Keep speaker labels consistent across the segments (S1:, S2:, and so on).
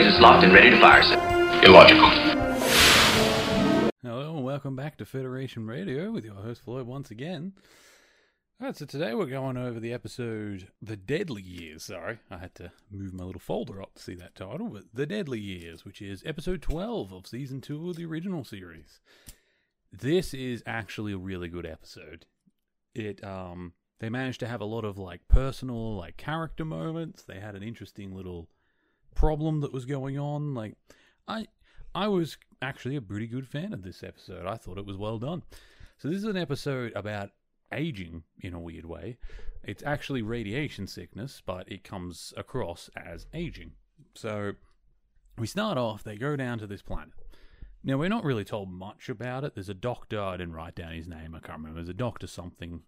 S1: is locked and ready to fire, sir.
S2: Illogical.
S3: Hello and welcome back to Federation Radio with your host Floyd once again. Alright, so today we're going over the episode The Deadly Years. Sorry, I had to move my little folder up to see that title, but The Deadly Years, which is episode 12 of season 2 of the original series. This is actually a really good episode. It um they managed to have a lot of like personal like character moments. They had an interesting little problem that was going on. Like I I was actually a pretty good fan of this episode. I thought it was well done. So this is an episode about aging in a weird way. It's actually radiation sickness, but it comes across as aging. So we start off, they go down to this planet. Now, we're not really told much about it. There's a doctor, I didn't write down his name, I can't remember. There's a doctor something.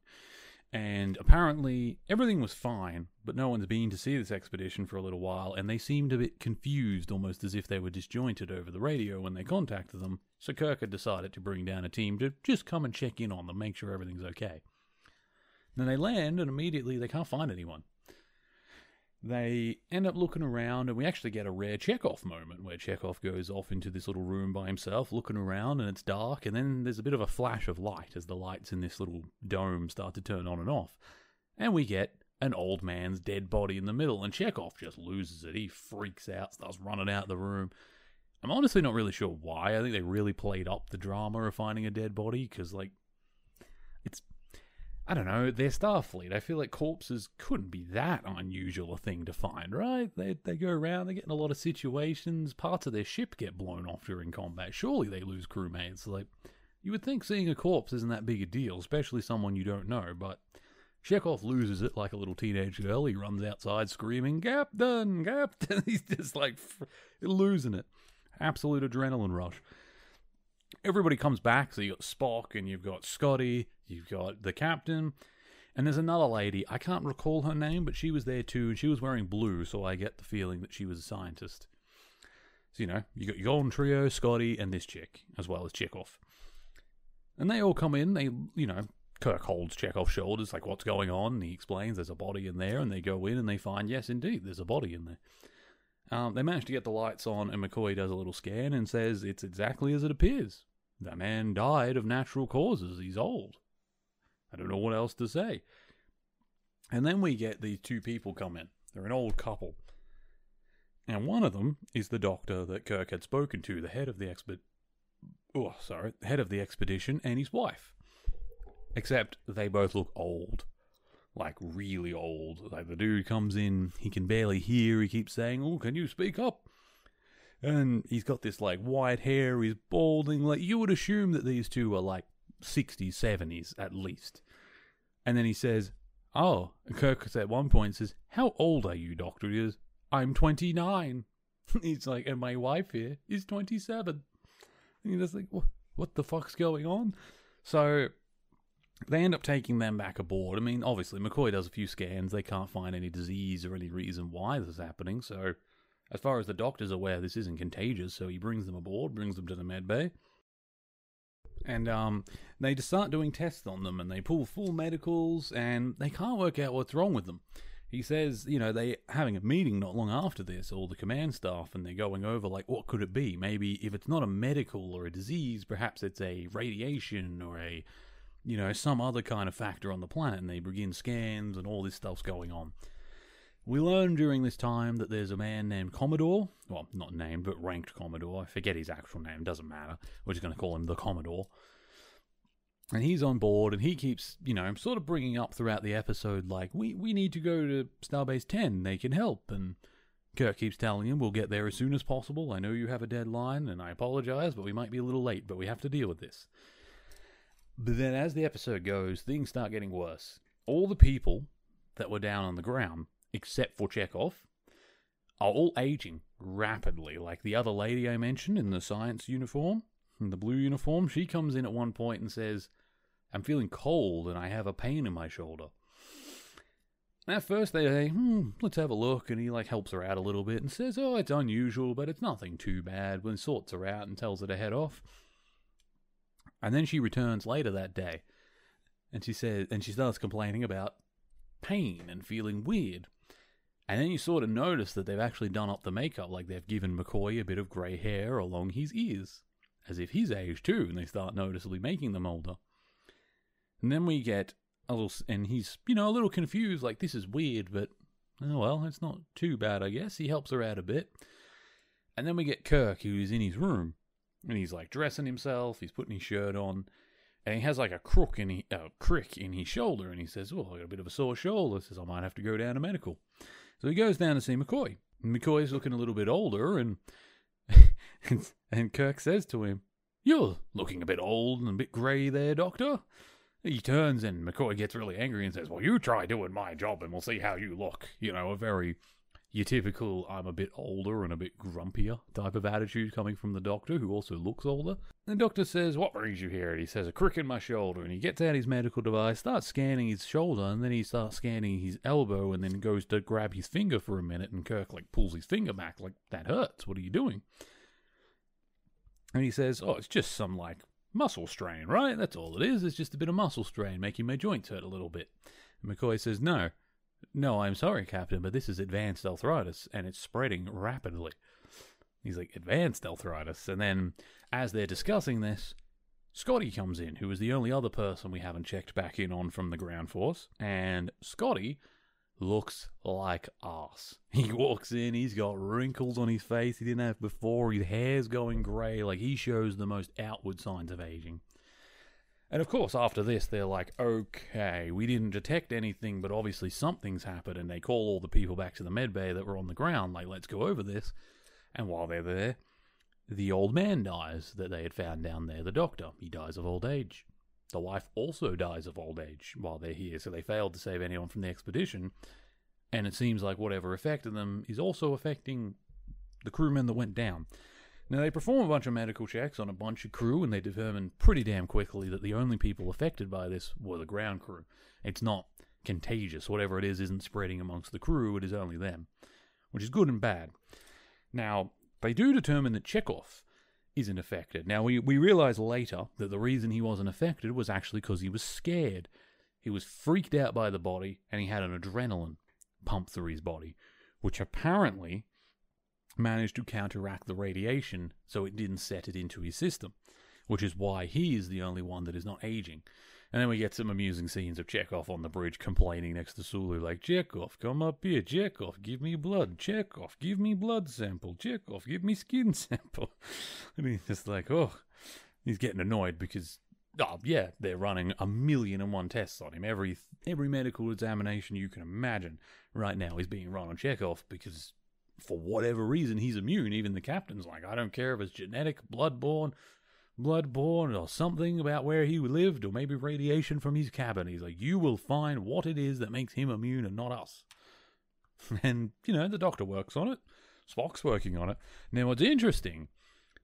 S3: And apparently, everything was fine, but no one's been to see this expedition for a little while, and they seemed a bit confused, almost as if they were disjointed over the radio when they contacted them. So Kirk had decided to bring down a team to just come and check in on them, make sure everything's okay. Then they land, and immediately they can't find anyone. They end up looking around, and we actually get a rare Chekov moment where Chekov goes off into this little room by himself, looking around, and it's dark. And then there's a bit of a flash of light as the lights in this little dome start to turn on and off. And we get an old man's dead body in the middle, and Chekov just loses it. He freaks out, starts running out of the room. I'm honestly not really sure why. I think they really played up the drama of finding a dead body because, like, I don't know, they're Starfleet. I feel like corpses couldn't be that unusual a thing to find, right? They they go around, they get in a lot of situations. Parts of their ship get blown off during combat. Surely they lose crewmates. Like you would think seeing a corpse isn't that big a deal, especially someone you don't know. But Chekov loses it like a little teenage girl. He runs outside screaming, "Captain, Captain!" He's just like losing it. Absolute adrenaline rush everybody comes back. So you've got Spock and you've got Scotty, you've got the captain, and there's another lady. I can't recall her name, but she was there too, and she was wearing blue, so I get the feeling that she was a scientist. So you know, you got your golden trio, Scotty, and this chick, as well as Chekov. And they all come in. They, you know, Kirk holds Chekov's shoulders, like, "What's going on?" And he explains, "There's a body in there." And they go in and they find, yes, indeed, there's a body in there. Um, they manage to get the lights on, and McCoy does a little scan and says it's exactly as it appears. The man died of natural causes. He's old. I don't know what else to say. And then we get these two people come in. They're an old couple. And one of them is the doctor that Kirk had spoken to, the head of the exped oh, sorry, head of the expedition and his wife. Except they both look old. Like really old. Like the dude comes in, he can barely hear, he keeps saying, Oh, can you speak up? And he's got this like white hair, he's balding. Like you would assume that these two are like 60s, 70s at least. And then he says, Oh, Kirk at one point says, How old are you, Doctor? He goes, I'm 29. he's like, And my wife here is 27. And you're just like, What, what the fuck's going on? So they end up taking them back aboard. I mean, obviously, McCoy does a few scans. They can't find any disease or any reason why this is happening. So, as far as the doctor's aware, this isn't contagious. So he brings them aboard, brings them to the med bay. And um, they just start doing tests on them and they pull full medicals and they can't work out what's wrong with them. He says, you know, they having a meeting not long after this, all the command staff, and they're going over like, what could it be? Maybe if it's not a medical or a disease, perhaps it's a radiation or a, you know, some other kind of factor on the planet. And they begin scans and all this stuff's going on. We learn during this time that there's a man named Commodore. Well, not named, but ranked Commodore. I forget his actual name, doesn't matter. We're just going to call him the Commodore. And he's on board, and he keeps, you know, sort of bringing up throughout the episode, like, we, we need to go to Starbase 10, they can help. And Kirk keeps telling him, we'll get there as soon as possible. I know you have a deadline, and I apologize, but we might be a little late, but we have to deal with this. But then as the episode goes, things start getting worse. All the people that were down on the ground except for Chekov, are all aging rapidly. Like the other lady I mentioned in the science uniform, in the blue uniform, she comes in at one point and says, I'm feeling cold and I have a pain in my shoulder. And at first they say, hmm, let's have a look. And he like helps her out a little bit and says, oh, it's unusual, but it's nothing too bad. When sorts her out and tells her to head off. And then she returns later that day. And she says, and she starts complaining about pain and feeling weird. And then you sort of notice that they've actually done up the makeup, like they've given McCoy a bit of grey hair along his ears, as if he's aged too, and they start noticeably making them older. And then we get a little, and he's, you know, a little confused, like, this is weird, but, oh well, it's not too bad, I guess. He helps her out a bit. And then we get Kirk, who's in his room, and he's like dressing himself, he's putting his shirt on, and he has like a crook in a uh, crick in his shoulder, and he says, "Well, I got a bit of a sore shoulder." Says I might have to go down to medical. So he goes down to see McCoy. McCoy's looking a little bit older, and, and Kirk says to him, "You're looking a bit old and a bit grey there, Doctor." He turns and McCoy gets really angry and says, Well, you try doing my job and we'll see how you look. You know, a very your typical I'm a bit older and a bit grumpier type of attitude coming from the doctor, who also looks older. The doctor says, What brings you here? And he says, A crick in my shoulder. And he gets out his medical device, starts scanning his shoulder, and then he starts scanning his elbow, and then goes to grab his finger for a minute. And Kirk, like, pulls his finger back, like, That hurts. What are you doing? And he says, Oh, it's just some, like, muscle strain, right? That's all it is. It's just a bit of muscle strain making my joints hurt a little bit. And McCoy says, No, no, I'm sorry, Captain, but this is advanced arthritis and it's spreading rapidly. He's like, advanced arthritis. And then, as they're discussing this, Scotty comes in, who is the only other person we haven't checked back in on from the ground force. And Scotty looks like ass. He walks in, he's got wrinkles on his face he didn't have before, his hair's going grey, like he shows the most outward signs of aging. And of course, after this, they're like, okay, we didn't detect anything, but obviously something's happened. And they call all the people back to the med bay that were on the ground, like, let's go over this. And while they're there, the old man dies that they had found down there, the doctor. He dies of old age. The wife also dies of old age while they're here, so they failed to save anyone from the expedition. And it seems like whatever affected them is also affecting the crewmen that went down. Now, they perform a bunch of medical checks on a bunch of crew, and they determine pretty damn quickly that the only people affected by this were the ground crew. It's not contagious. Whatever it is isn't spreading amongst the crew, it is only them, which is good and bad. Now, they do determine that Chekov isn't affected. Now, we, we realize later that the reason he wasn't affected was actually because he was scared. He was freaked out by the body, and he had an adrenaline pump through his body, which apparently managed to counteract the radiation so it didn't set it into his system, which is why he is the only one that is not aging. And then we get some amusing scenes of Chekov on the bridge complaining next to Sulu, like, Chekov, come up here. Chekov, give me blood. Chekov, give me blood sample. Chekov, give me skin sample. and he's just like, oh, he's getting annoyed because, oh, yeah, they're running a million and one tests on him. Every, every medical examination you can imagine right now is being run on Chekov because for whatever reason, he's immune. Even the captain's like, I don't care if it's genetic, bloodborne, bloodborne, or something about where he lived, or maybe radiation from his cabin. He's like, you will find what it is that makes him immune and not us. And, you know, the doctor works on it. Spock's working on it. Now, what's interesting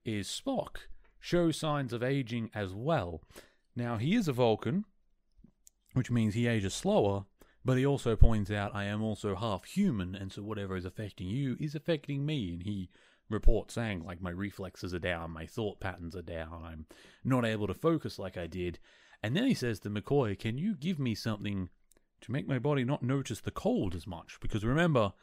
S3: is Spock shows signs of aging as well. Now, he is a Vulcan, which means he ages slower, but he also points out, I am also half human, and so whatever is affecting you is affecting me. And he reports saying, like, my reflexes are down, my thought patterns are down, I'm not able to focus like I did. And then he says to McCoy, Can you give me something to make my body not notice the cold as much? Because remember,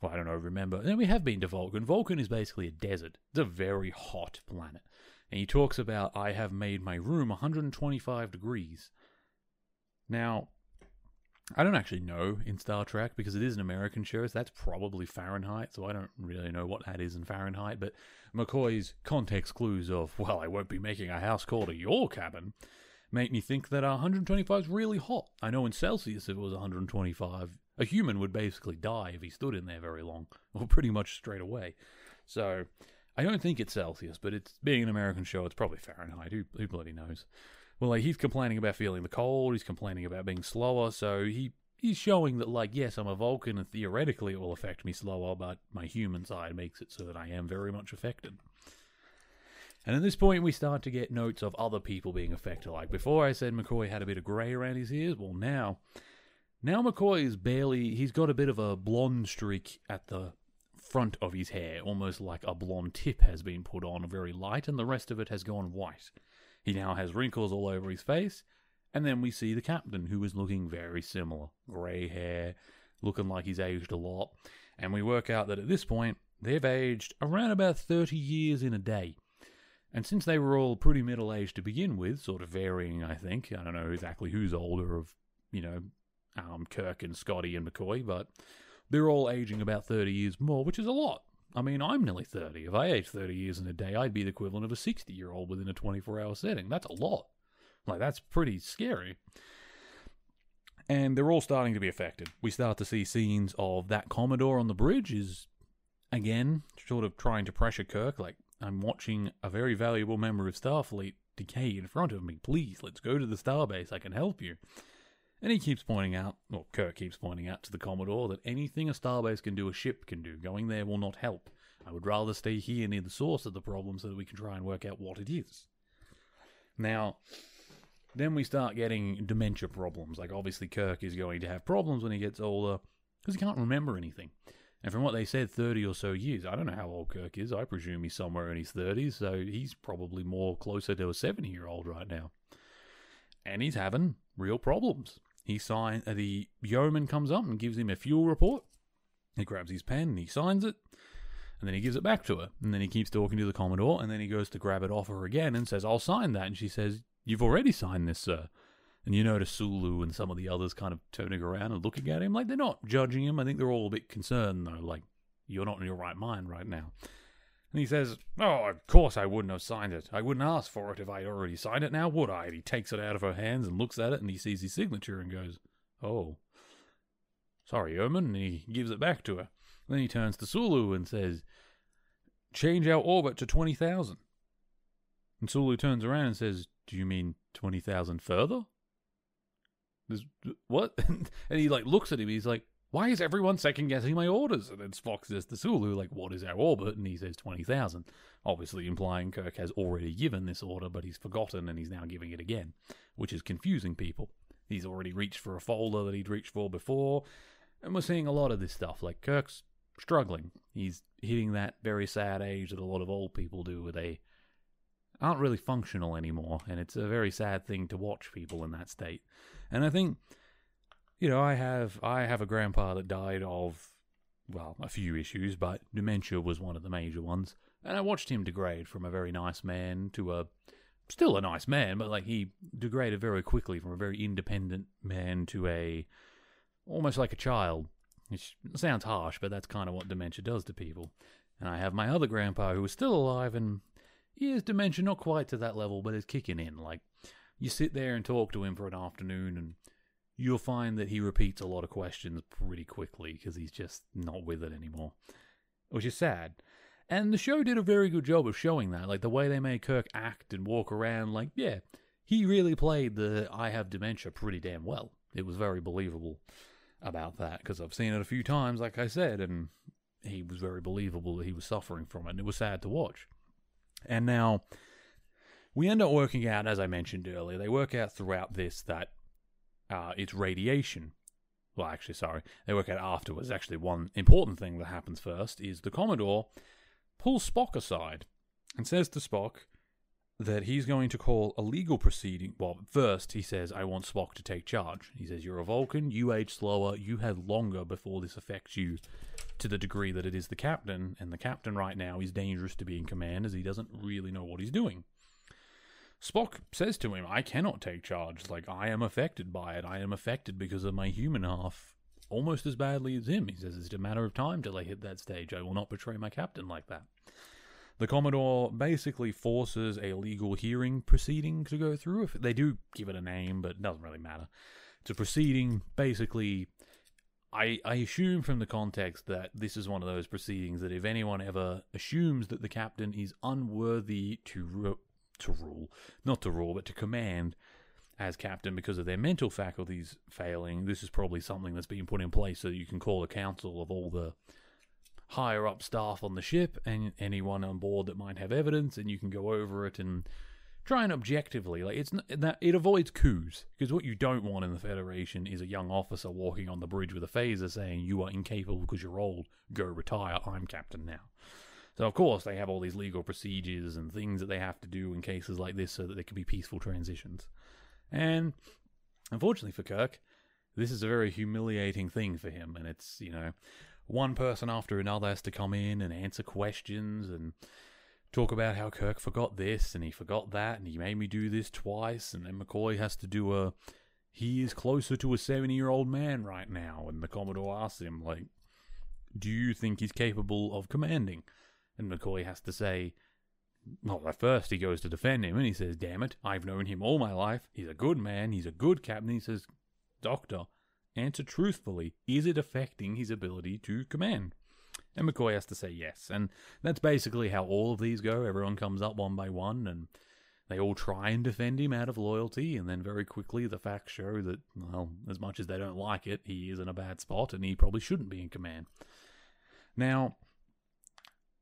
S3: well, I don't know, remember, and we have been to Vulcan. Vulcan is basically a desert, it's a very hot planet. And he talks about, I have made my room 125 degrees. Now, I don't actually know in Star Trek because it is an American show, so that's probably Fahrenheit. So I don't really know what that is in Fahrenheit. But McCoy's context clues of, well, I won't be making a house call to your cabin, make me think that 125 is really hot. I know in Celsius, if it was 125, a human would basically die if he stood in there very long, or pretty much straight away. So I don't think it's Celsius, but it's being an American show, it's probably Fahrenheit. Who, who bloody knows? Well, like he's complaining about feeling the cold. He's complaining about being slower. So he he's showing that, like, yes, I'm a Vulcan, and theoretically it will affect me slower, but my human side makes it so that I am very much affected. And at this point, we start to get notes of other people being affected. Like before, I said McCoy had a bit of grey around his ears. Well, now, now McCoy is barely. He's got a bit of a blonde streak at the front of his hair, almost like a blonde tip has been put on, very light, and the rest of it has gone white. He now has wrinkles all over his face. And then we see the captain, who is looking very similar. Grey hair, looking like he's aged a lot. And we work out that at this point, they've aged around about 30 years in a day. And since they were all pretty middle aged to begin with, sort of varying, I think, I don't know exactly who's older of, you know, um, Kirk and Scotty and McCoy, but they're all aging about 30 years more, which is a lot. I mean, I'm nearly 30. If I aged 30 years in a day, I'd be the equivalent of a 60 year old within a 24 hour setting. That's a lot. Like, that's pretty scary. And they're all starting to be affected. We start to see scenes of that Commodore on the bridge is, again, sort of trying to pressure Kirk. Like, I'm watching a very valuable member of Starfleet decay in front of me. Please, let's go to the starbase. I can help you. And he keeps pointing out, or Kirk keeps pointing out to the Commodore, that anything a starbase can do, a ship can do. Going there will not help. I would rather stay here near the source of the problem so that we can try and work out what it is. Now, then we start getting dementia problems. Like, obviously, Kirk is going to have problems when he gets older because he can't remember anything. And from what they said, 30 or so years. I don't know how old Kirk is. I presume he's somewhere in his 30s, so he's probably more closer to a 70 year old right now. And he's having real problems. He sign uh, the yeoman comes up and gives him a fuel report. He grabs his pen and he signs it, and then he gives it back to her. And then he keeps talking to the Commodore, and then he goes to grab it off her again and says, I'll sign that. And she says, You've already signed this, sir. And you notice Sulu and some of the others kind of turning around and looking at him like they're not judging him. I think they're all a bit concerned, though, like, you're not in your right mind right now. And he says, Oh, of course I wouldn't have signed it. I wouldn't ask for it if I'd already signed it now, would I? And he takes it out of her hands and looks at it and he sees his signature and goes, Oh. Sorry, Yeoman. And he gives it back to her. Then he turns to Sulu and says, Change our orbit to 20,000. And Sulu turns around and says, Do you mean 20,000 further? There's, what? and he like looks at him. He's like, "Why is everyone second guessing my orders?" And then Spock says to Sulu, "Like, what is our orbit?" And he says twenty thousand, obviously implying Kirk has already given this order, but he's forgotten and he's now giving it again, which is confusing people. He's already reached for a folder that he'd reached for before, and we're seeing a lot of this stuff. Like Kirk's struggling. He's hitting that very sad age that a lot of old people do, where they aren't really functional anymore, and it's a very sad thing to watch people in that state. And I think, you know, I have I have a grandpa that died of, well, a few issues, but dementia was one of the major ones, and I watched him degrade from a very nice man to a still a nice man, but like he degraded very quickly from a very independent man to a almost like a child. Which sounds harsh, but that's kind of what dementia does to people. And I have my other grandpa who is still alive and he has dementia, not quite to that level, but it's kicking in. Like, you sit there and talk to him for an afternoon, and you'll find that he repeats a lot of questions pretty quickly because he's just not with it anymore, which is sad. And the show did a very good job of showing that. Like, the way they made Kirk act and walk around, like, yeah, he really played the I have dementia pretty damn well. It was very believable about that because I've seen it a few times, like I said, and he was very believable that he was suffering from it, and it was sad to watch. And now we end up working out, as I mentioned earlier, they work out throughout this that uh, it's radiation. Well, actually, sorry, they work out afterwards. Actually, one important thing that happens first is the Commodore pulls Spock aside and says to Spock that he's going to call a legal proceeding. Well, first he says, I want Spock to take charge. He says, You're a Vulcan, you age slower, you had longer before this affects you to the degree that it is the captain, and the captain right now is dangerous to be in command as he doesn't really know what he's doing. Spock says to him, I cannot take charge. Like, I am affected by it. I am affected because of my human half almost as badly as him. He says, It's a matter of time till I hit that stage. I will not betray my captain like that. The Commodore basically forces a legal hearing proceeding to go through. They do give it a name, but it doesn't really matter. It's a proceeding. Basically, I I assume from the context that this is one of those proceedings that if anyone ever assumes that the captain is unworthy to ru- to rule, not to rule, but to command as captain because of their mental faculties failing, this is probably something that's being put in place so you can call a council of all the higher up staff on the ship and anyone on board that might have evidence, and you can go over it and try and objectively like it's that it avoids coups because what you don't want in the Federation is a young officer walking on the bridge with a phaser saying you are incapable because you're old, go retire. I'm captain now. So of course they have all these legal procedures and things that they have to do in cases like this so that there can be peaceful transitions. And unfortunately for Kirk, this is a very humiliating thing for him, and it's you know one person after another has to come in and answer questions and talk about how Kirk forgot this and he forgot that and he made me do this twice and then McCoy has to do a he is closer to a 70 year old man right now and the Commodore asks him like do you think he's capable of commanding and McCoy has to say well at first he goes to defend him and he says damn it I've known him all my life he's a good man he's a good captain he says doctor answer truthfully is it affecting his ability to command and McCoy has to say yes. And that's basically how all of these go. Everyone comes up one by one and they all try and defend him out of loyalty. And then very quickly, the facts show that, well, as much as they don't like it, he is in a bad spot and he probably shouldn't be in command. Now,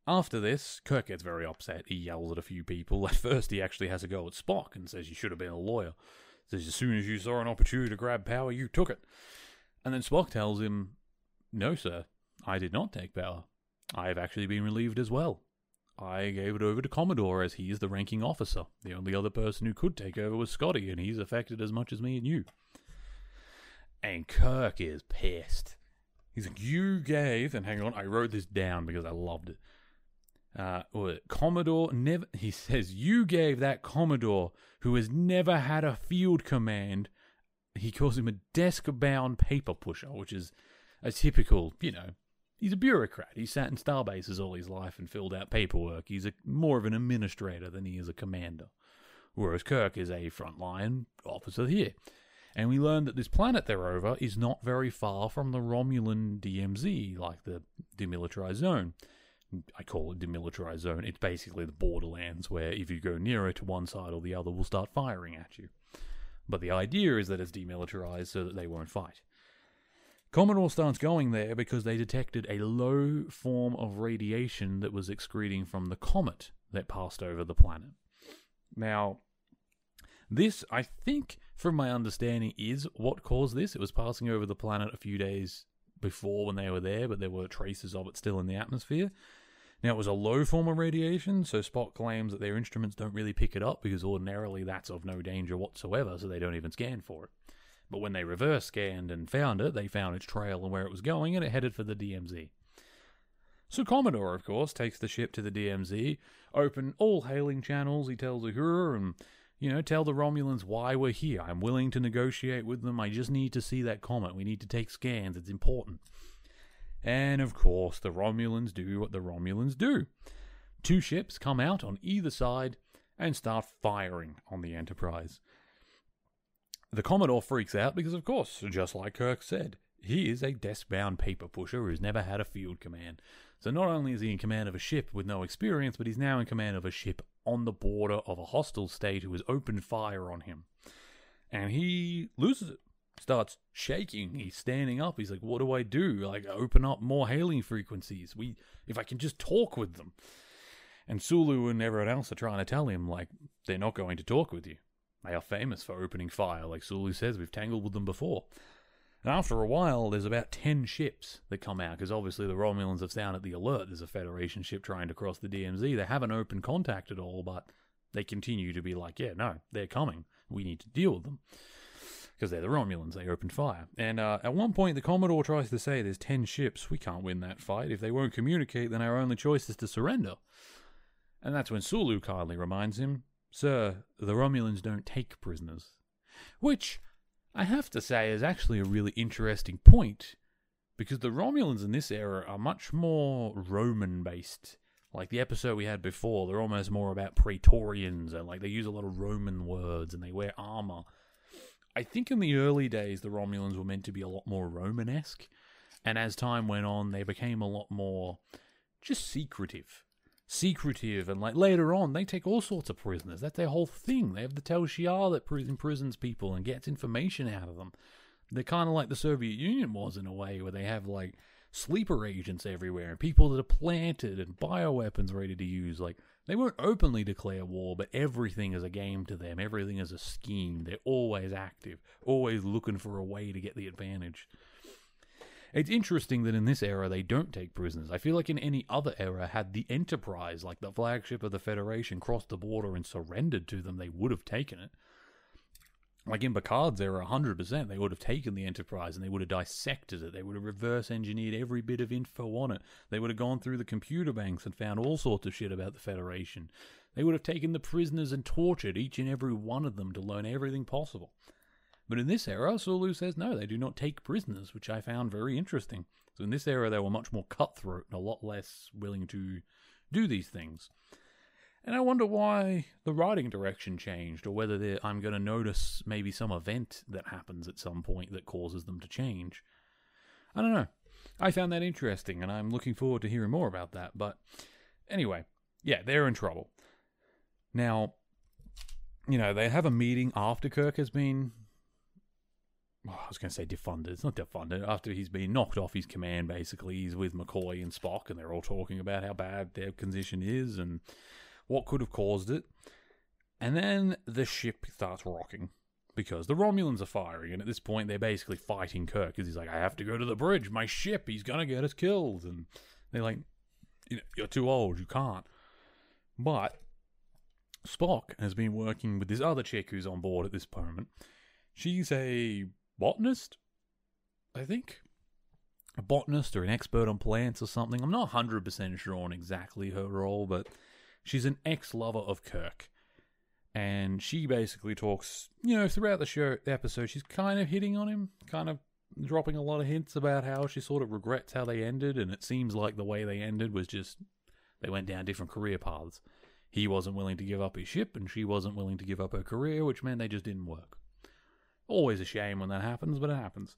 S3: after this, Kirk gets very upset. He yells at a few people. At first, he actually has a go at Spock and says, You should have been a lawyer. Says, As soon as you saw an opportunity to grab power, you took it. And then Spock tells him, No, sir, I did not take power. I have actually been relieved as well. I gave it over to Commodore as he is the ranking officer. The only other person who could take over was Scotty, and he's affected as much as me and you. And Kirk is pissed. He's like, You gave, and hang on, I wrote this down because I loved it. Uh, Commodore never, he says, You gave that Commodore who has never had a field command, he calls him a desk bound paper pusher, which is a typical, you know, he's a bureaucrat. He sat in starbases all his life and filled out paperwork. He's a, more of an administrator than he is a commander. Whereas Kirk is a frontline officer here. And we learn that this planet they're over is not very far from the Romulan DMZ, like the demilitarized zone. I call it demilitarized zone. It's basically the borderlands where if you go nearer to one side or the other will start firing at you. But the idea is that it's demilitarized so that they won't fight. Commodore starts going there because they detected a low form of radiation that was excreting from the comet that passed over the planet. Now, this, I think, from my understanding, is what caused this. It was passing over the planet a few days before when they were there, but there were traces of it still in the atmosphere. Now, it was a low form of radiation, so Spock claims that their instruments don't really pick it up because ordinarily that's of no danger whatsoever, so they don't even scan for it. But when they reverse scanned and found it, they found its trail and where it was going, and it headed for the DMZ. So Commodore, of course, takes the ship to the DMZ, open all hailing channels. He tells Uhura and, you know, tell the Romulans why we're here. I'm willing to negotiate with them. I just need to see that comet. We need to take scans. It's important. And of course, the Romulans do what the Romulans do. Two ships come out on either side and start firing on the Enterprise. The Commodore freaks out because, of course, just like Kirk said, he is a desk bound paper pusher who's never had a field command. So not only is he in command of a ship with no experience, but he's now in command of a ship on the border of a hostile state who has opened fire on him. And he loses it. Starts shaking. He's standing up. He's like, "What do I do? Like, open up more hailing frequencies. We, if I can just talk with them." And Sulu and everyone else are trying to tell him, like, they're not going to talk with you. They are famous for opening fire, like Sulu says, we've tangled with them before. And after a while, there's about 10 ships that come out, because obviously the Romulans have sounded the alert. There's a Federation ship trying to cross the DMZ. They haven't opened contact at all, but they continue to be like, yeah, no, they're coming. We need to deal with them. Because they're the Romulans, they opened fire. And uh, at one point, the Commodore tries to say there's 10 ships. We can't win that fight. If they won't communicate, then our only choice is to surrender. And that's when Sulu kindly reminds him Sir, the Romulans don't take prisoners. Which, I have to say, is actually a really interesting point, because the Romulans in this era are much more Roman based. Like the episode we had before, they're almost more about Praetorians, and like they use a lot of Roman words and they wear armor. I think in the early days, the Romulans were meant to be a lot more Romanesque, and as time went on, they became a lot more just secretive secretive. And like later on they take all sorts of prisoners. That's their whole thing. They have the Tal Shiar that imprisons people and gets information out of them. They're kind of like the soviet union was in a way where they have like sleeper agents everywhere and people that are planted and bioweapons ready to use like they won't openly declare war but everything is a game to them everything is a scheme they're always active always looking for a way to get the advantage it's interesting that in this era they don't take prisoners. I feel like in any other era, had the Enterprise, like the flagship of the Federation, crossed the border and surrendered to them, they would have taken it. Like in Picard's era, 100%, they would have taken the Enterprise and they would have dissected it. They would have reverse engineered every bit of info on it. They would have gone through the computer banks and found all sorts of shit about the Federation. They would have taken the prisoners and tortured each and every one of them to learn everything possible. But in this era, Sulu says no, they do not take prisoners, which I found very interesting. So in this era, they were much more cutthroat and a lot less willing to do these things. And I wonder why the writing direction changed, or whether I'm going to notice maybe some event that happens at some point that causes them to change. I don't know. I found that interesting, and I'm looking forward to hearing more about that. But anyway, yeah, they're in trouble. Now, you know, they have a meeting after Kirk has been. Oh, I was going to say defunded. It's not defunded. After he's been knocked off his command, basically, he's with McCoy and Spock, and they're all talking about how bad their condition is and what could have caused it. And then the ship starts rocking because the Romulans are firing, and at this point they're basically fighting Kirk because he's like, "I have to go to the bridge. My ship. He's gonna get us killed." And they're like, "You're too old. You can't." But Spock has been working with this other chick who's on board at this moment. She's a botanist, I think. A botanist or an expert on plants or something. I'm not 100% sure on exactly her role, but She's an ex lover of Kirk. And she basically talks, you know, throughout the show the episode, she's kind of hitting on him, kind of dropping a lot of hints about how she sort of regrets how they ended, and it seems like the way they ended was just they went down different career paths. He wasn't willing to give up his ship, and she wasn't willing to give up her career, which meant they just didn't work. Always a shame when that happens, but it happens.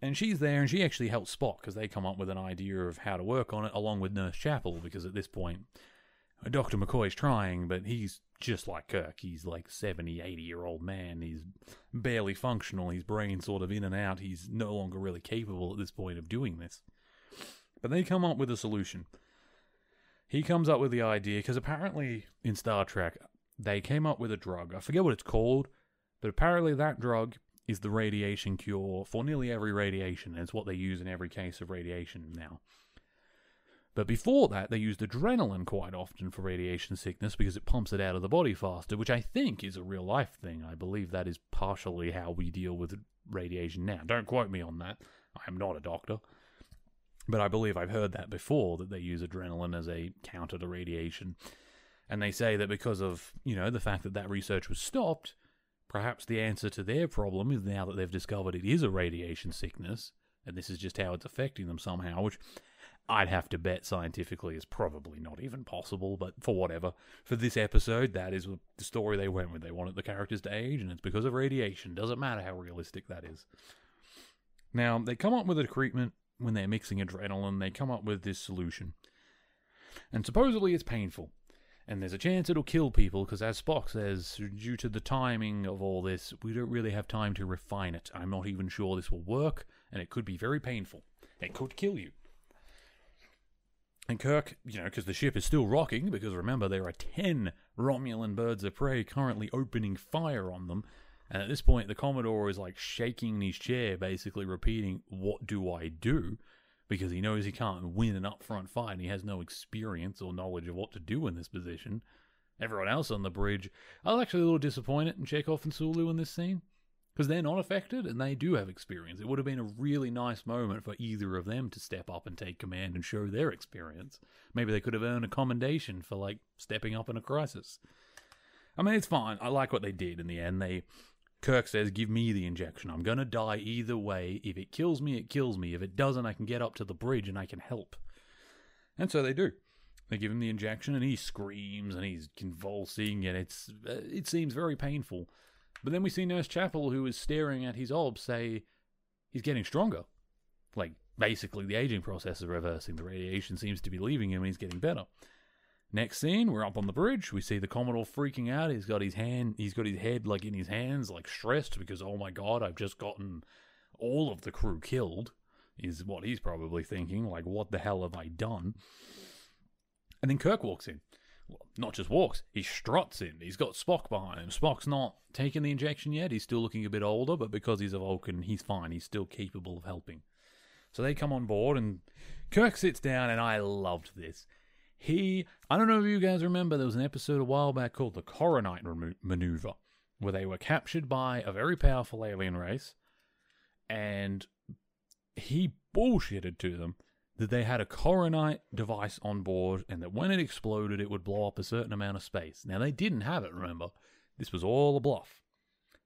S3: And she's there, and she actually helps Spock because they come up with an idea of how to work on it along with Nurse Chapel, because at this point, Dr. McCoy's trying, but he's just like Kirk. He's like 70, 80 year old man. He's barely functional. His brain's sort of in and out. He's no longer really capable at this point of doing this. But they come up with a solution. He comes up with the idea because apparently in Star Trek, they came up with a drug. I forget what it's called, but apparently that drug is the radiation cure for nearly every radiation. And it's what they use in every case of radiation now. But before that, they used adrenaline quite often for radiation sickness because it pumps it out of the body faster, which I think is a real life thing. I believe that is partially how we deal with radiation now. Don't quote me on that. I am not a doctor. But I believe I've heard that before that they use adrenaline as a counter to radiation. And they say that because of, you know, the fact that that research was stopped, perhaps the answer to their problem is now that they've discovered it is a radiation sickness, and this is just how it's affecting them somehow, which I'd have to bet scientifically is probably not even possible, but for whatever. For this episode, that is the story they went with. They wanted the characters to age, and it's because of radiation. Doesn't matter how realistic that is. Now, they come up with a treatment when they're mixing adrenaline, they come up with this solution. And supposedly it's painful. And there's a chance it'll kill people because, as Spock says, due to the timing of all this, we don't really have time to refine it. I'm not even sure this will work, and it could be very painful. It could kill you. And Kirk, you know, because the ship is still rocking, because remember, there are 10 Romulan birds of prey currently opening fire on them. And at this point, the Commodore is like shaking in his chair, basically repeating, What do I do? Because he knows he can't win an upfront fight and he has no experience or knowledge of what to do in this position. Everyone else on the bridge, I was actually a little disappointed in Chekov and Sulu in this scene because they're not affected and they do have experience. It would have been a really nice moment for either of them to step up and take command and show their experience. Maybe they could have earned a commendation for like stepping up in a crisis. I mean, it's fine. I like what they did in the end. They Kirk says, "Give me the injection. I'm going to die either way. If it kills me, it kills me. If it doesn't, I can get up to the bridge and I can help." And so they do. They give him the injection, and he screams and he's convulsing, and it's uh, it seems very painful. But then we see Nurse Chapel, who is staring at his orb, say he's getting stronger. Like, basically, the aging process is reversing. The radiation seems to be leaving him and he's getting better. Next scene, we're up on the bridge. We see the Commodore freaking out. He's got his hand, he's got his head like in his hands, like stressed because, oh my god, I've just gotten all of the crew killed, is what he's probably thinking. Like, what the hell have I done? And then Kirk walks in not just walks, he struts in. He's got Spock behind him. Spock's not taken the injection yet. He's still looking a bit older, but because he's a Vulcan, he's fine. He's still capable of helping. So they come on board, and Kirk sits down, and I loved this. He, I don't know if you guys remember, there was an episode a while back called the Corbomite Maneuver. where they were captured by a very powerful alien race, and he bullshitted to them that they had a corbomite device on board and that when it exploded, it would blow up a certain amount of space. Now, they didn't have it, remember? This was all a bluff.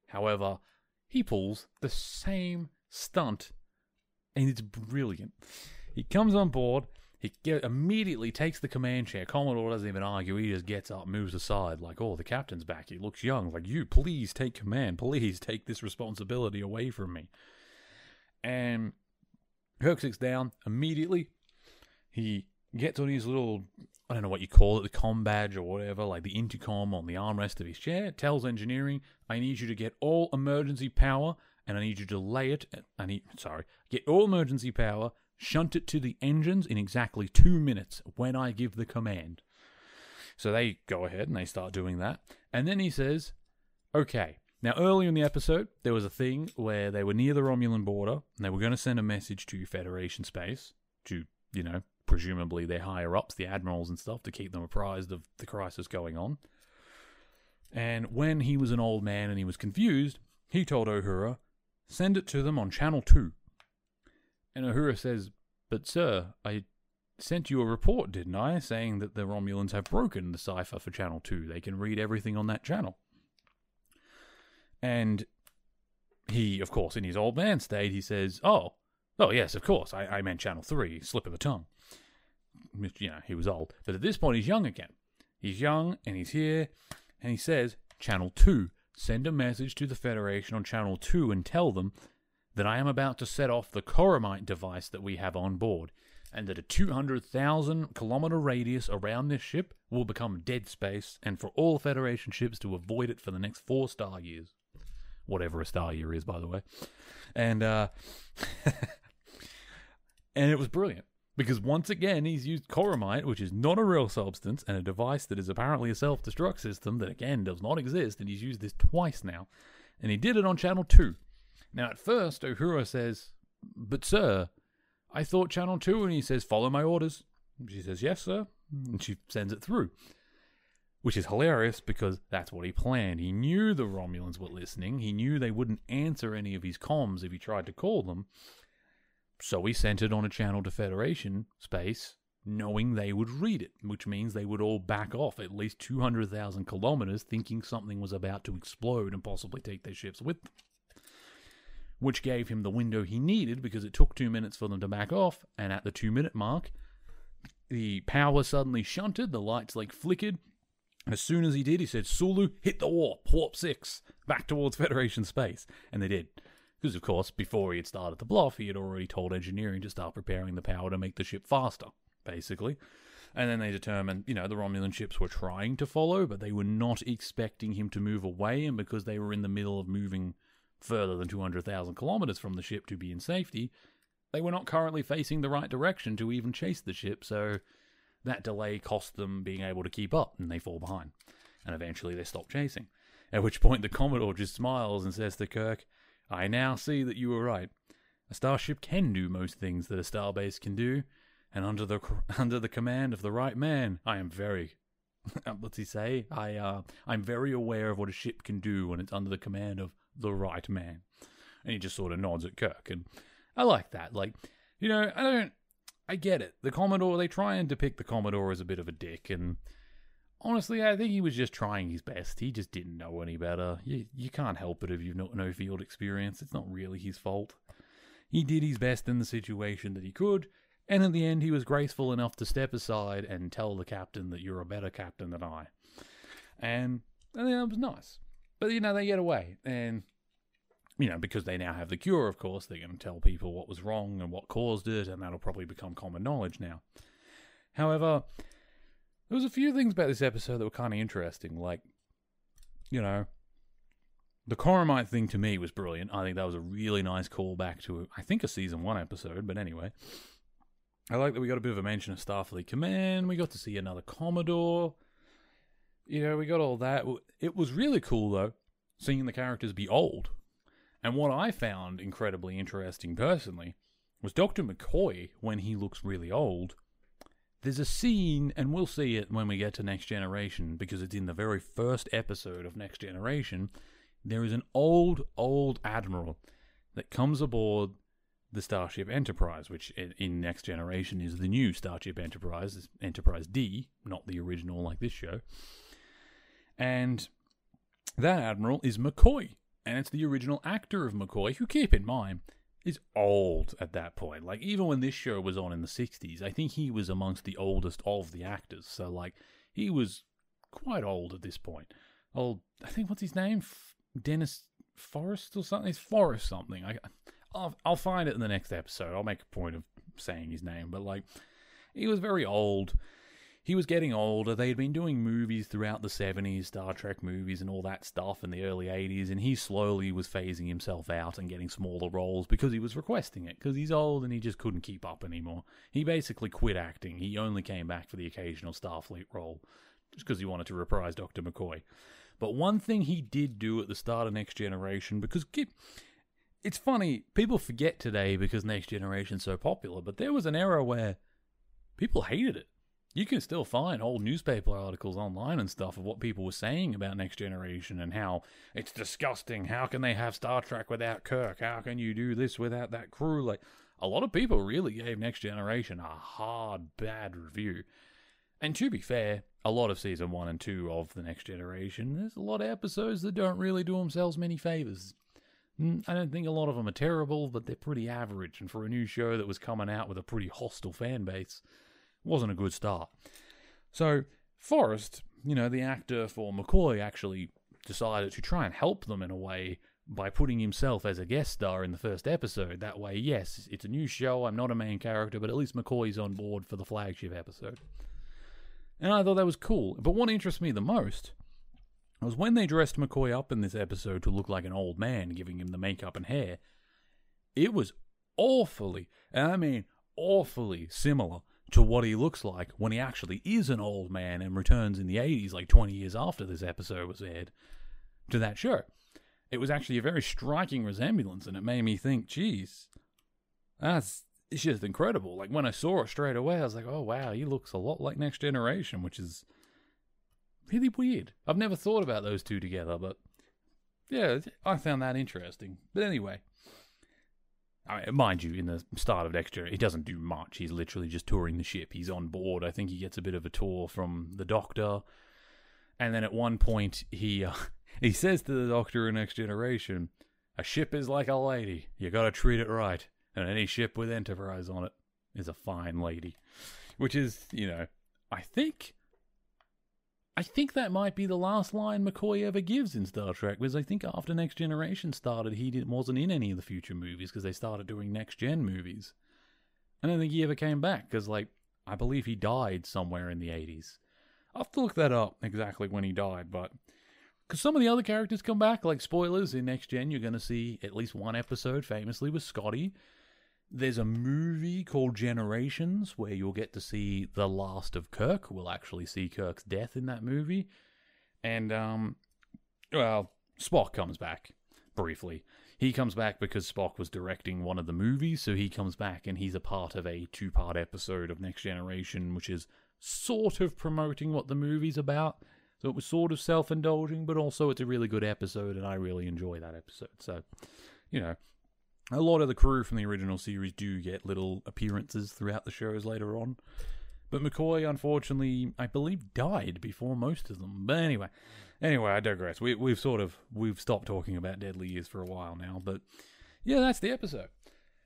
S3: However, he pulls the same stunt, and it's brilliant. He comes on board, he get, immediately takes the command chair. Commodore doesn't even argue, he just gets up, moves aside, like, oh, the captain's back. He looks young, like, you, please take command, please take this responsibility away from me. And Kirk sits down immediately. He gets on his little, I don't know what you call it, the com badge or whatever, like the intercom on the armrest of his chair, tells engineering, I need you to get all emergency power and I need you to lay it, I need, sorry, get all emergency power, shunt it to the engines in exactly two minutes when I give the command. So they go ahead and they start doing that. And then he says, okay, now, earlier in the episode, there was a thing where they were near the Romulan border and they were going to send a message to Federation space to, you know, presumably their higher ups, the admirals and stuff, to keep them apprised of the crisis going on. And when he was an old man and he was confused, he told Uhura, send it to them on Channel 2. And Uhura says, But sir, I sent you a report, didn't I, saying that the Romulans have broken the cipher for Channel 2. They can read everything on that channel. And he, of course, in his old man state, he says, Oh, oh, yes, of course, I, I meant Channel 3, slip of the tongue. You know, he was old. But at this point, he's young again. He's young and he's here, and he says, Channel 2, send a message to the Federation on Channel 2 and tell them that I am about to set off the Corbomite device that we have on board, and that a 200,000 kilometer radius around this ship will become dead space, and for all Federation ships to avoid it for the next four star years whatever a star year is, by the way. And uh, and it was brilliant because once again he's used corbomite, which is not a real substance, and a device that is apparently a self-destruct system that again does not exist, and he's used this twice now, and he did it on channel two. Now at first, Uhura says, "But sir, I thought channel two," and he says, "Follow my orders." She says, "Yes, sir," and she sends it through which is hilarious because that's what he planned. He knew the Romulans were listening. He knew they wouldn't answer any of his comms if he tried to call them. So he sent it on a channel to Federation space, knowing they would read it, which means they would all back off at least 200,000 kilometers, thinking something was about to explode and possibly take their ships with them. Which gave him the window he needed because it took two minutes for them to back off, and at the two minute mark, the power suddenly shunted, the lights like flickered, as soon as he did, he said, Sulu, hit the warp, warp 6, back towards Federation space. And they did. Because, of course, before he had started the bluff, he had already told engineering to start preparing the power to make the ship faster, basically. And then they determined, you know, the Romulan ships were trying to follow, but they were not expecting him to move away. And because they were in the middle of moving further than 200,000 kilometers from the ship to be in safety, they were not currently facing the right direction to even chase the ship. So that delay costs them being able to keep up and they fall behind. And eventually they stop chasing. At which point the Commodore just smiles and says to Kirk, I now see that you were right. A starship can do most things that a starbase can do, and under the under the command of the right man, I am very what's he say? I uh, I'm very aware of what a ship can do when it's under the command of the right man. And he just sort of nods at Kirk, and I like that. Like, you know, I don't I get it. The Commodore, they try and depict the Commodore as a bit of a dick, and honestly, I think he was just trying his best. He just didn't know any better. You, you can't help it if you've not no field experience. It's not really his fault. He did his best in the situation that he could, and in the end, he was graceful enough to step aside and tell the captain that you're a better captain than I. And, and that was nice. But, you know, they get away, and you know, because they now have the cure, of course, they're going to tell people what was wrong and what caused it, and that'll probably become common knowledge now. However, there was a few things about this episode that were kind of interesting, like, you know, the Corbomite thing to me was brilliant. I think that was a really nice callback to, I think, a season one episode, but anyway. I like that we got a bit of a mention of Starfleet Command. We got to see another Commodore. You know, we got all that. It was really cool, though, seeing the characters be old and what I found incredibly interesting personally was Dr. McCoy, when he looks really old, there's a scene, and we'll see it when we get to Next Generation, because it's in the very first episode of Next Generation. there is an old, old admiral that comes aboard the Starship Enterprise, which in, Next Generation is the new Starship Enterprise, Enterprise D, not the original like this show. And that admiral is McCoy, and it's the original actor of McCoy, who, keep in mind, is old at that point. Like, even when this show was on in the 60s, I think he was amongst the oldest of the actors. So, like, he was quite old at this point. Old, I think, what's his name? F- Dennis Forrest or something? It's Forrest something. I, I'll, I'll find it in the next episode. I'll make a point of saying his name. But, like, he was very old he was getting older. They had been doing movies throughout the 70s, Star Trek movies and all that stuff in the early 80s, and he slowly was phasing himself out and getting smaller roles because he was requesting it, because he's old and he just couldn't keep up anymore. He basically quit acting. He only came back for the occasional Starfleet role, just because he wanted to reprise Dr. McCoy. But one thing he did do at the start of Next Generation, because it's funny, people forget today because Next Generation's so popular, but there was an era where people hated it you can still find old newspaper articles online and stuff of what people were saying about Next Generation and how it's disgusting. How can they have Star Trek without Kirk? How can you do this without that crew? Like, a lot of people really gave Next Generation a hard, bad review. And to be fair, a lot of season one and two of the Next Generation, there's a lot of episodes that don't really do themselves many favors. Mm, I don't think a lot of them are terrible, but they're pretty average. And for a new show that was coming out with a pretty hostile fan base, wasn't a good start. So Forrest, you know, the actor for McCoy, actually decided to try and help them in a way by putting himself as a guest star in the first episode. That way, yes, it's a new show, I'm not a main character, but at least McCoy's on board for the flagship episode. And I thought that was cool. But what interests me the most was when they dressed McCoy up in this episode to look like an old man, giving him the makeup and hair. It was awfully, and I mean awfully similar to what he looks like when he actually is an old man and returns in the 80s, like 20 years after this episode was aired, to that show. It was actually a very striking resemblance, and it made me think, geez, that's it's just incredible. Like when I saw it straight away, I was like, oh wow, he looks a lot like Next Generation, which is really weird. I've never thought about those two together, but yeah, I found that interesting. But anyway, I mean, mind you, in the start of next Dexter, he doesn't do much. He's literally just touring the ship. He's on board. I think he gets a bit of a tour from the Doctor, and then at one point he uh, he says to the Doctor in Next Generation, "A ship is like a lady. You got to treat it right, and any ship with Enterprise on it is a fine lady," which is, you know, I think I think that might be the last line McCoy ever gives in Star Trek, because I think after Next Generation started, he wasn't in any of the future movies because they started doing next gen movies. I don't think he ever came back because, like, I believe he died somewhere in the 80s. I'll have to look that up exactly when he died, but because some of the other characters come back, like spoilers in Next Gen, you're going to see at least one episode famously with Scotty there's a movie called Generations where you'll get to see the last of Kirk. We'll actually see Kirk's death in that movie. And, um, well, Spock comes back briefly. He comes back because Spock was directing one of the movies, so he comes back and he's a part of a two part episode of Next Generation, which is sort of promoting what the movie's about. So it was sort of self indulging, but also it's a really good episode, and I really enjoy that episode. So, you know, a lot of the crew from the original series do get little appearances throughout the shows later on. But McCoy, unfortunately, I believe died before most of them. But anyway, anyway, I digress. We, we've sort of we've stopped talking about Deadly Years for a while now, but yeah, that's the episode.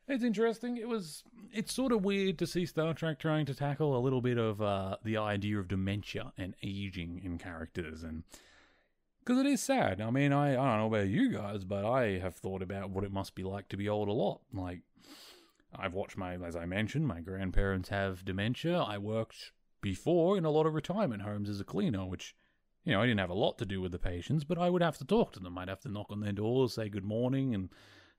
S3: It's interesting. It was. It's sort of weird to see Star Trek trying to tackle a little bit of uh, the idea of dementia and aging in characters, and because it is sad. I mean, I, I don't know about you guys, but I have thought about what it must be like to be old a lot. Like, I've watched my, as I mentioned, my grandparents have dementia. I worked before in a lot of retirement homes as a cleaner, which, you know, I didn't have a lot to do with the patients, but I would have to talk to them. I'd have to knock on their doors, say good morning, and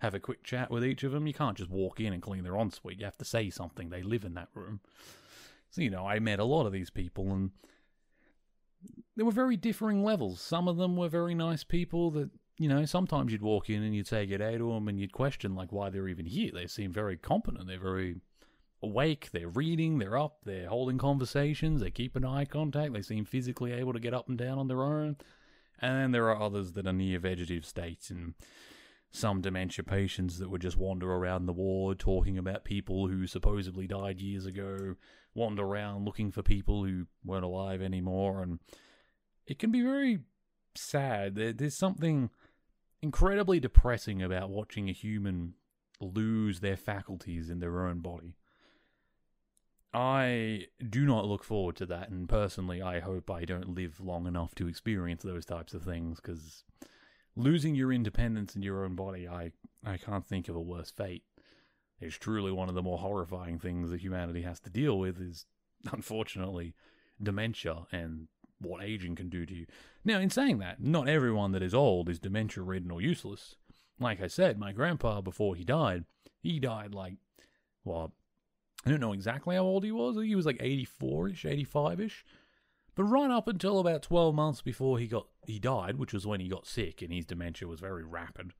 S3: have a quick chat with each of them. You can't just walk in and clean their ensuite. You have to say something. They live in that room. So, you know, I met a lot of these people, and there were very differing levels. Some of them were very nice people that, you know, sometimes you'd walk in and you'd say good day to them and you'd question, like, why they're even here. They seem very competent. They're very awake. They're reading. They're up. They're holding conversations. They keep an eye contact. They seem physically able to get up and down on their own. And then there are others that are near vegetative states and some dementia patients that would just wander around the ward talking about people who supposedly died years ago, wander around looking for people who weren't alive anymore. And it can be very sad. There's something incredibly depressing about watching a human lose their faculties in their own body. I do not look forward to that, and personally, I hope I don't live long enough to experience those types of things because losing your independence in your own body, I, I can't think of a worse fate. It's truly one of the more horrifying things that humanity has to deal with is, unfortunately, dementia and what aging can do to you. Now, in saying that, not everyone that is old is dementia ridden or useless. Like I said, my grandpa, before he died, he died like, well, I don't know exactly how old he was. He was like 84 ish, 85 ish. But right up until about 12 months before he got he died, which was when he got sick and his dementia was very rapid.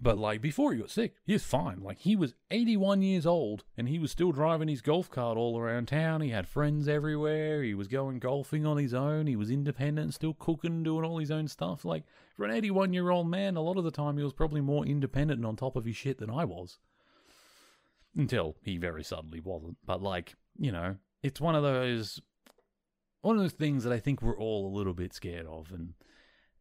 S3: But like before he got sick, he was fine. Like he was 81 years old and he was still driving his golf cart all around town. He had friends everywhere. He was going golfing on his own. He was independent, still cooking, doing all his own stuff. Like for an 81 year old man, a lot of the time he was probably more independent and on top of his shit than I was. Until he very suddenly wasn't. But like, you know, it's one of those one of those things that I think we're all a little bit scared of and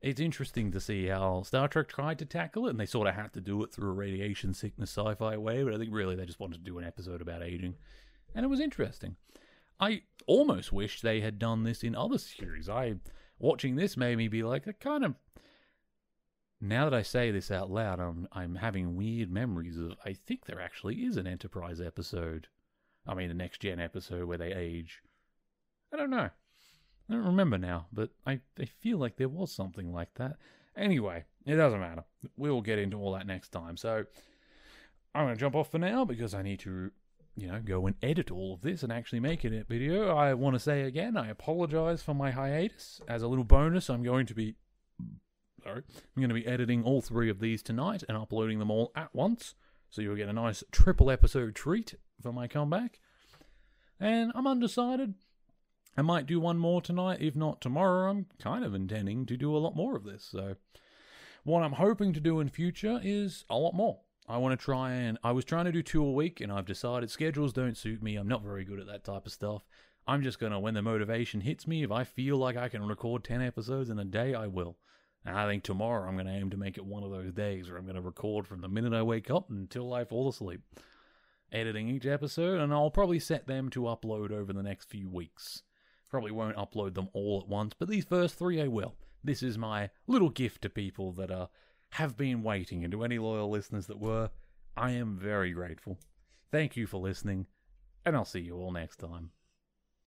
S3: it's interesting to see how Star Trek tried to tackle it, and they sort of had to do it through a radiation sickness sci fi way, but I think really they just wanted to do an episode about aging. And it was interesting. I almost wish they had done this in other series. I watching this made me be like, I kind of now that I say this out loud, I'm I'm having weird memories of I think there actually is an Enterprise episode. I mean a next gen episode where they age. I don't know. I don't remember now, but I, I feel like there was something like that. Anyway, it doesn't matter. We'll get into all that next time. So I'm going to jump off for now because I need to, you know, go and edit all of this and actually make it a video. I want to say again, I apologize for my hiatus. As a little bonus, I'm going to be. Sorry, I'm going to be editing all three of these tonight and uploading them all at once. So you'll get a nice triple episode treat for my comeback. And I'm undecided. I might do one more tonight. If not tomorrow, I'm kind of intending to do a lot more of this. So, what I'm hoping to do in future is a lot more. I want to try and I was trying to do two a week, and I've decided schedules don't suit me. I'm not very good at that type of stuff. I'm just gonna when the motivation hits me, if I feel like I can record ten episodes in a day, I will. And I think tomorrow I'm gonna aim to make it one of those days where I'm gonna record from the minute I wake up until I fall asleep, editing each episode, and I'll probably set them to upload over the next few weeks. Probably won't upload them all at once, but these first three I will. This is my little gift to people that uh, have been waiting, and to any loyal listeners that were, I am very grateful. Thank you for listening, and I'll see you all next time.